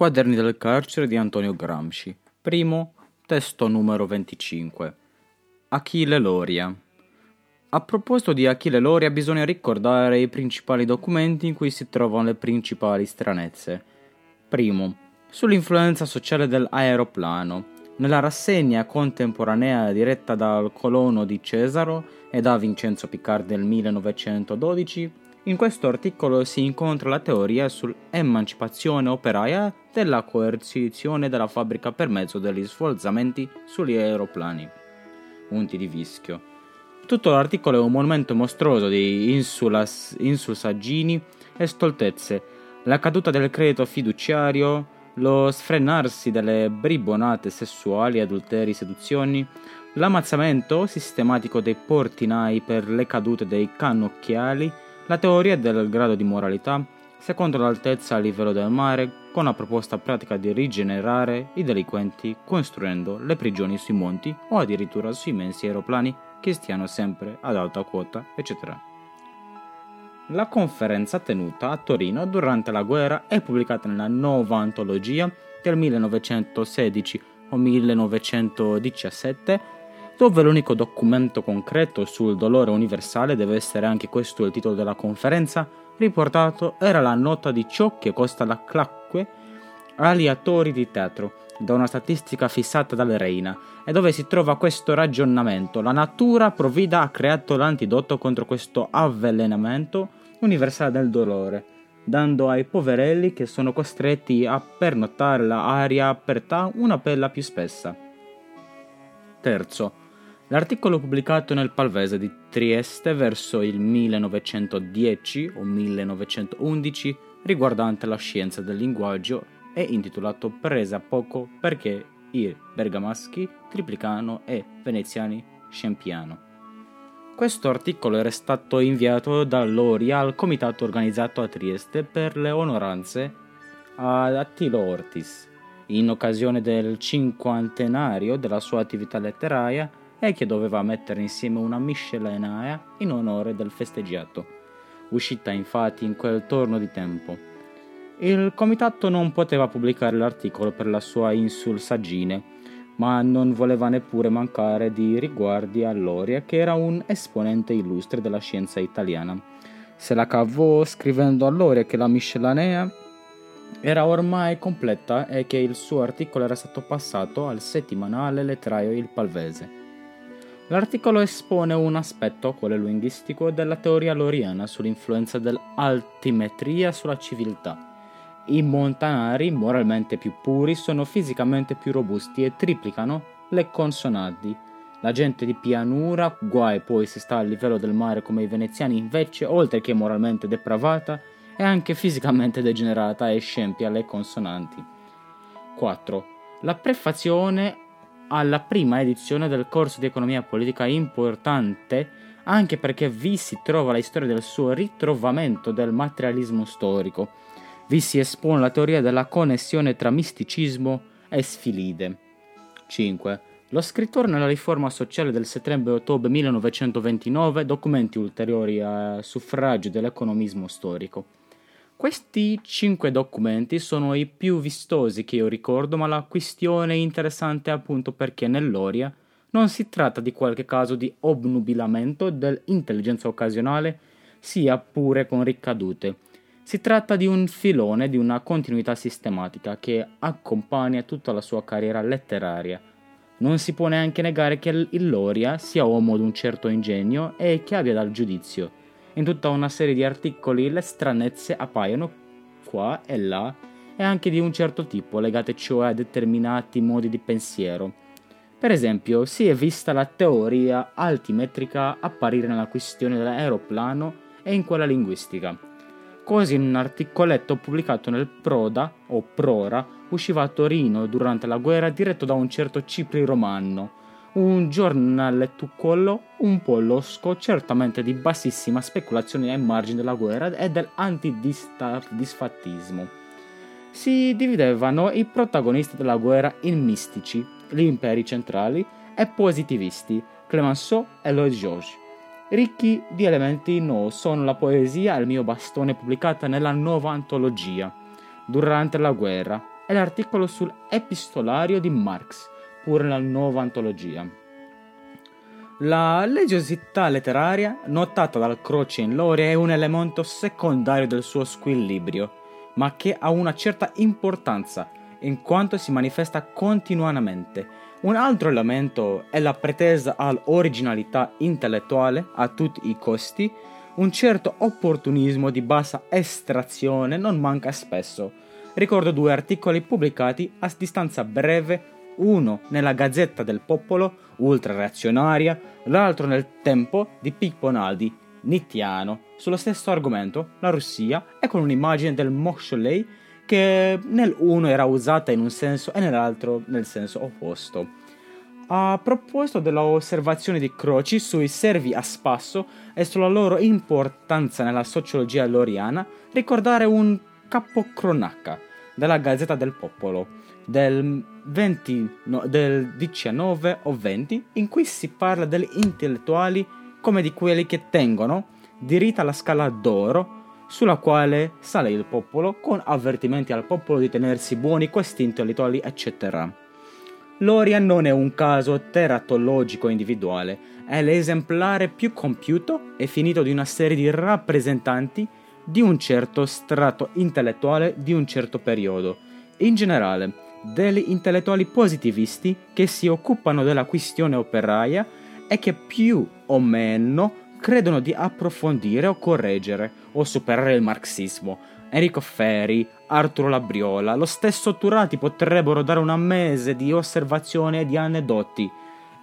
Quaderni del carcere di Antonio Gramsci. Primo, testo numero 25. Achille Loria. A proposito di Achille Loria bisogna ricordare i principali documenti in cui si trovano le principali stranezze. Primo, sull'influenza sociale dell'aeroplano. Nella rassegna contemporanea diretta dal colono di Cesaro e da Vincenzo Piccardi del 1912 in questo articolo si incontra la teoria sull'emancipazione operaia della coercizione della fabbrica per mezzo degli sforzamenti sugli aeroplani. Unti di Vischio. Tutto l'articolo è un monumento mostruoso di insulas, insulsaggini e stoltezze, la caduta del credito fiduciario, lo sfrenarsi delle bribonate sessuali, adulteri, seduzioni, l'ammazzamento sistematico dei portinai per le cadute dei cannocchiali, la teoria del grado di moralità, secondo l'altezza a livello del mare, con la proposta pratica di rigenerare i delinquenti costruendo le prigioni sui monti o addirittura sui immensi aeroplani che stiano sempre ad alta quota, eccetera. La conferenza tenuta a Torino durante la guerra è pubblicata nella nuova antologia del 1916 o 1917 dove l'unico documento concreto sul dolore universale deve essere anche questo il titolo della conferenza, riportato era la nota di ciò che costa la clacque agli attori di teatro, da una statistica fissata dal Reina, e dove si trova questo ragionamento. La natura provvida ha creato l'antidoto contro questo avvelenamento universale del dolore, dando ai poverelli che sono costretti a pernottare l'aria aperta una pella più spessa. Terzo, L'articolo pubblicato nel Palvese di Trieste verso il 1910 o 1911 riguardante la scienza del linguaggio è intitolato Presa poco perché i bergamaschi, triplicano e veneziani scempiano. Questo articolo era stato inviato da Loria al comitato organizzato a Trieste per le onoranze ad Attilo Ortis, in occasione del cinquantenario della sua attività letteraria e che doveva mettere insieme una miscellanea in onore del festeggiato, uscita infatti in quel torno di tempo. Il comitato non poteva pubblicare l'articolo per la sua insulsaggine, ma non voleva neppure mancare di riguardi a Loria, che era un esponente illustre della scienza italiana. Se la cavò scrivendo a Loria che la miscellanea era ormai completa e che il suo articolo era stato passato al settimanale letterario Il Palvese. L'articolo espone un aspetto, quello linguistico, della teoria loriana sull'influenza dell'altimetria sulla civiltà. I montanari, moralmente più puri, sono fisicamente più robusti e triplicano le consonanti. La gente di pianura, guai poi se sta a livello del mare come i veneziani, invece, oltre che moralmente depravata, è anche fisicamente degenerata e scempia le consonanti. 4. La prefazione alla prima edizione del corso di economia politica importante anche perché vi si trova la storia del suo ritrovamento del materialismo storico. Vi si espone la teoria della connessione tra misticismo e sfilide. 5. Lo scrittore nella riforma sociale del settembre-ottobre 1929 documenti ulteriori a suffragio dell'economismo storico. Questi cinque documenti sono i più vistosi che io ricordo, ma la questione è interessante appunto perché nell'Oria non si tratta di qualche caso di obnubilamento dell'intelligenza occasionale, sia pure con ricadute. Si tratta di un filone di una continuità sistematica che accompagna tutta la sua carriera letteraria. Non si può neanche negare che il Loria sia uomo di un certo ingegno e che abbia dal giudizio in tutta una serie di articoli le stranezze appaiono qua e là e anche di un certo tipo, legate cioè a determinati modi di pensiero. Per esempio, si è vista la teoria altimetrica apparire nella questione dell'aeroplano e in quella linguistica. Così in un articoletto pubblicato nel Proda o Prora usciva a Torino durante la guerra diretto da un certo Cipri Romano, un giornalettucolo un po' losco, certamente di bassissima speculazione ai margini della guerra e dell'antidisfattismo. Si dividevano i protagonisti della guerra in mistici, gli imperi centrali, e positivisti, Clemenceau e Lloyd George. Ricchi di elementi no sono la poesia e il mio bastone pubblicata nella nuova antologia, durante la guerra, è l'articolo sull'epistolario di Marx, pure nella nuova antologia. La leggiosità letteraria, notata dal Croce in Loria, è un elemento secondario del suo squilibrio, ma che ha una certa importanza in quanto si manifesta continuamente. Un altro elemento è la pretesa all'originalità intellettuale a tutti i costi. Un certo opportunismo di bassa estrazione non manca spesso. Ricordo due articoli pubblicati a distanza breve, uno nella Gazzetta del Popolo, ultra reazionaria, l'altro nel Tempo di Pippo Naldi, Nittiano, sullo stesso argomento, la Russia, e con un'immagine del Mosholei che nell'uno era usata in un senso e nell'altro nel senso opposto. A proposito dell'osservazione di Croci sui servi a spasso e sulla loro importanza nella sociologia loriana, ricordare un capocronaca della Gazzetta del Popolo del, 20, no, del 19 o 20 in cui si parla degli intellettuali come di quelli che tengono diritta la scala d'oro sulla quale sale il popolo con avvertimenti al popolo di tenersi buoni questi intellettuali, eccetera. Loria non è un caso teratologico individuale, è l'esemplare più compiuto e finito di una serie di rappresentanti di un certo strato intellettuale di un certo periodo, in generale degli intellettuali positivisti che si occupano della questione operaia e che più o meno credono di approfondire o correggere o superare il marxismo. Enrico Ferri, Arturo Labriola, lo stesso Turati potrebbero dare una mese di osservazioni e di aneddoti.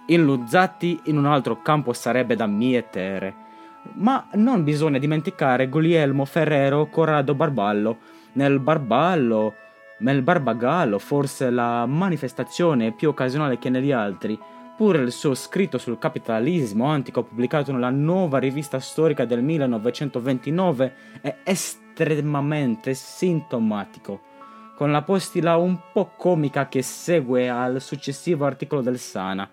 Il Luzzatti in un altro campo sarebbe da mietere. Ma non bisogna dimenticare Guglielmo Ferrero Corrado Barballo. Nel Barballo, nel Barbagallo, forse la manifestazione più occasionale che negli altri, Pure il suo scritto sul capitalismo antico pubblicato nella nuova rivista storica del 1929 è estremamente sintomatico, con la postila un po' comica che segue al successivo articolo del Sana.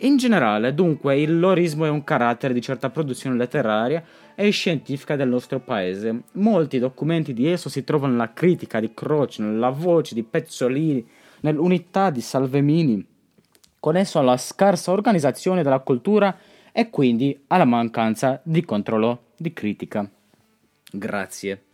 In generale, dunque, il lorismo è un carattere di certa produzione letteraria e scientifica del nostro paese. Molti documenti di esso si trovano nella critica di Croce, nella voce di Pezzolini, nell'unità di Salvemini connesso alla scarsa organizzazione della cultura e quindi alla mancanza di controllo di critica. Grazie.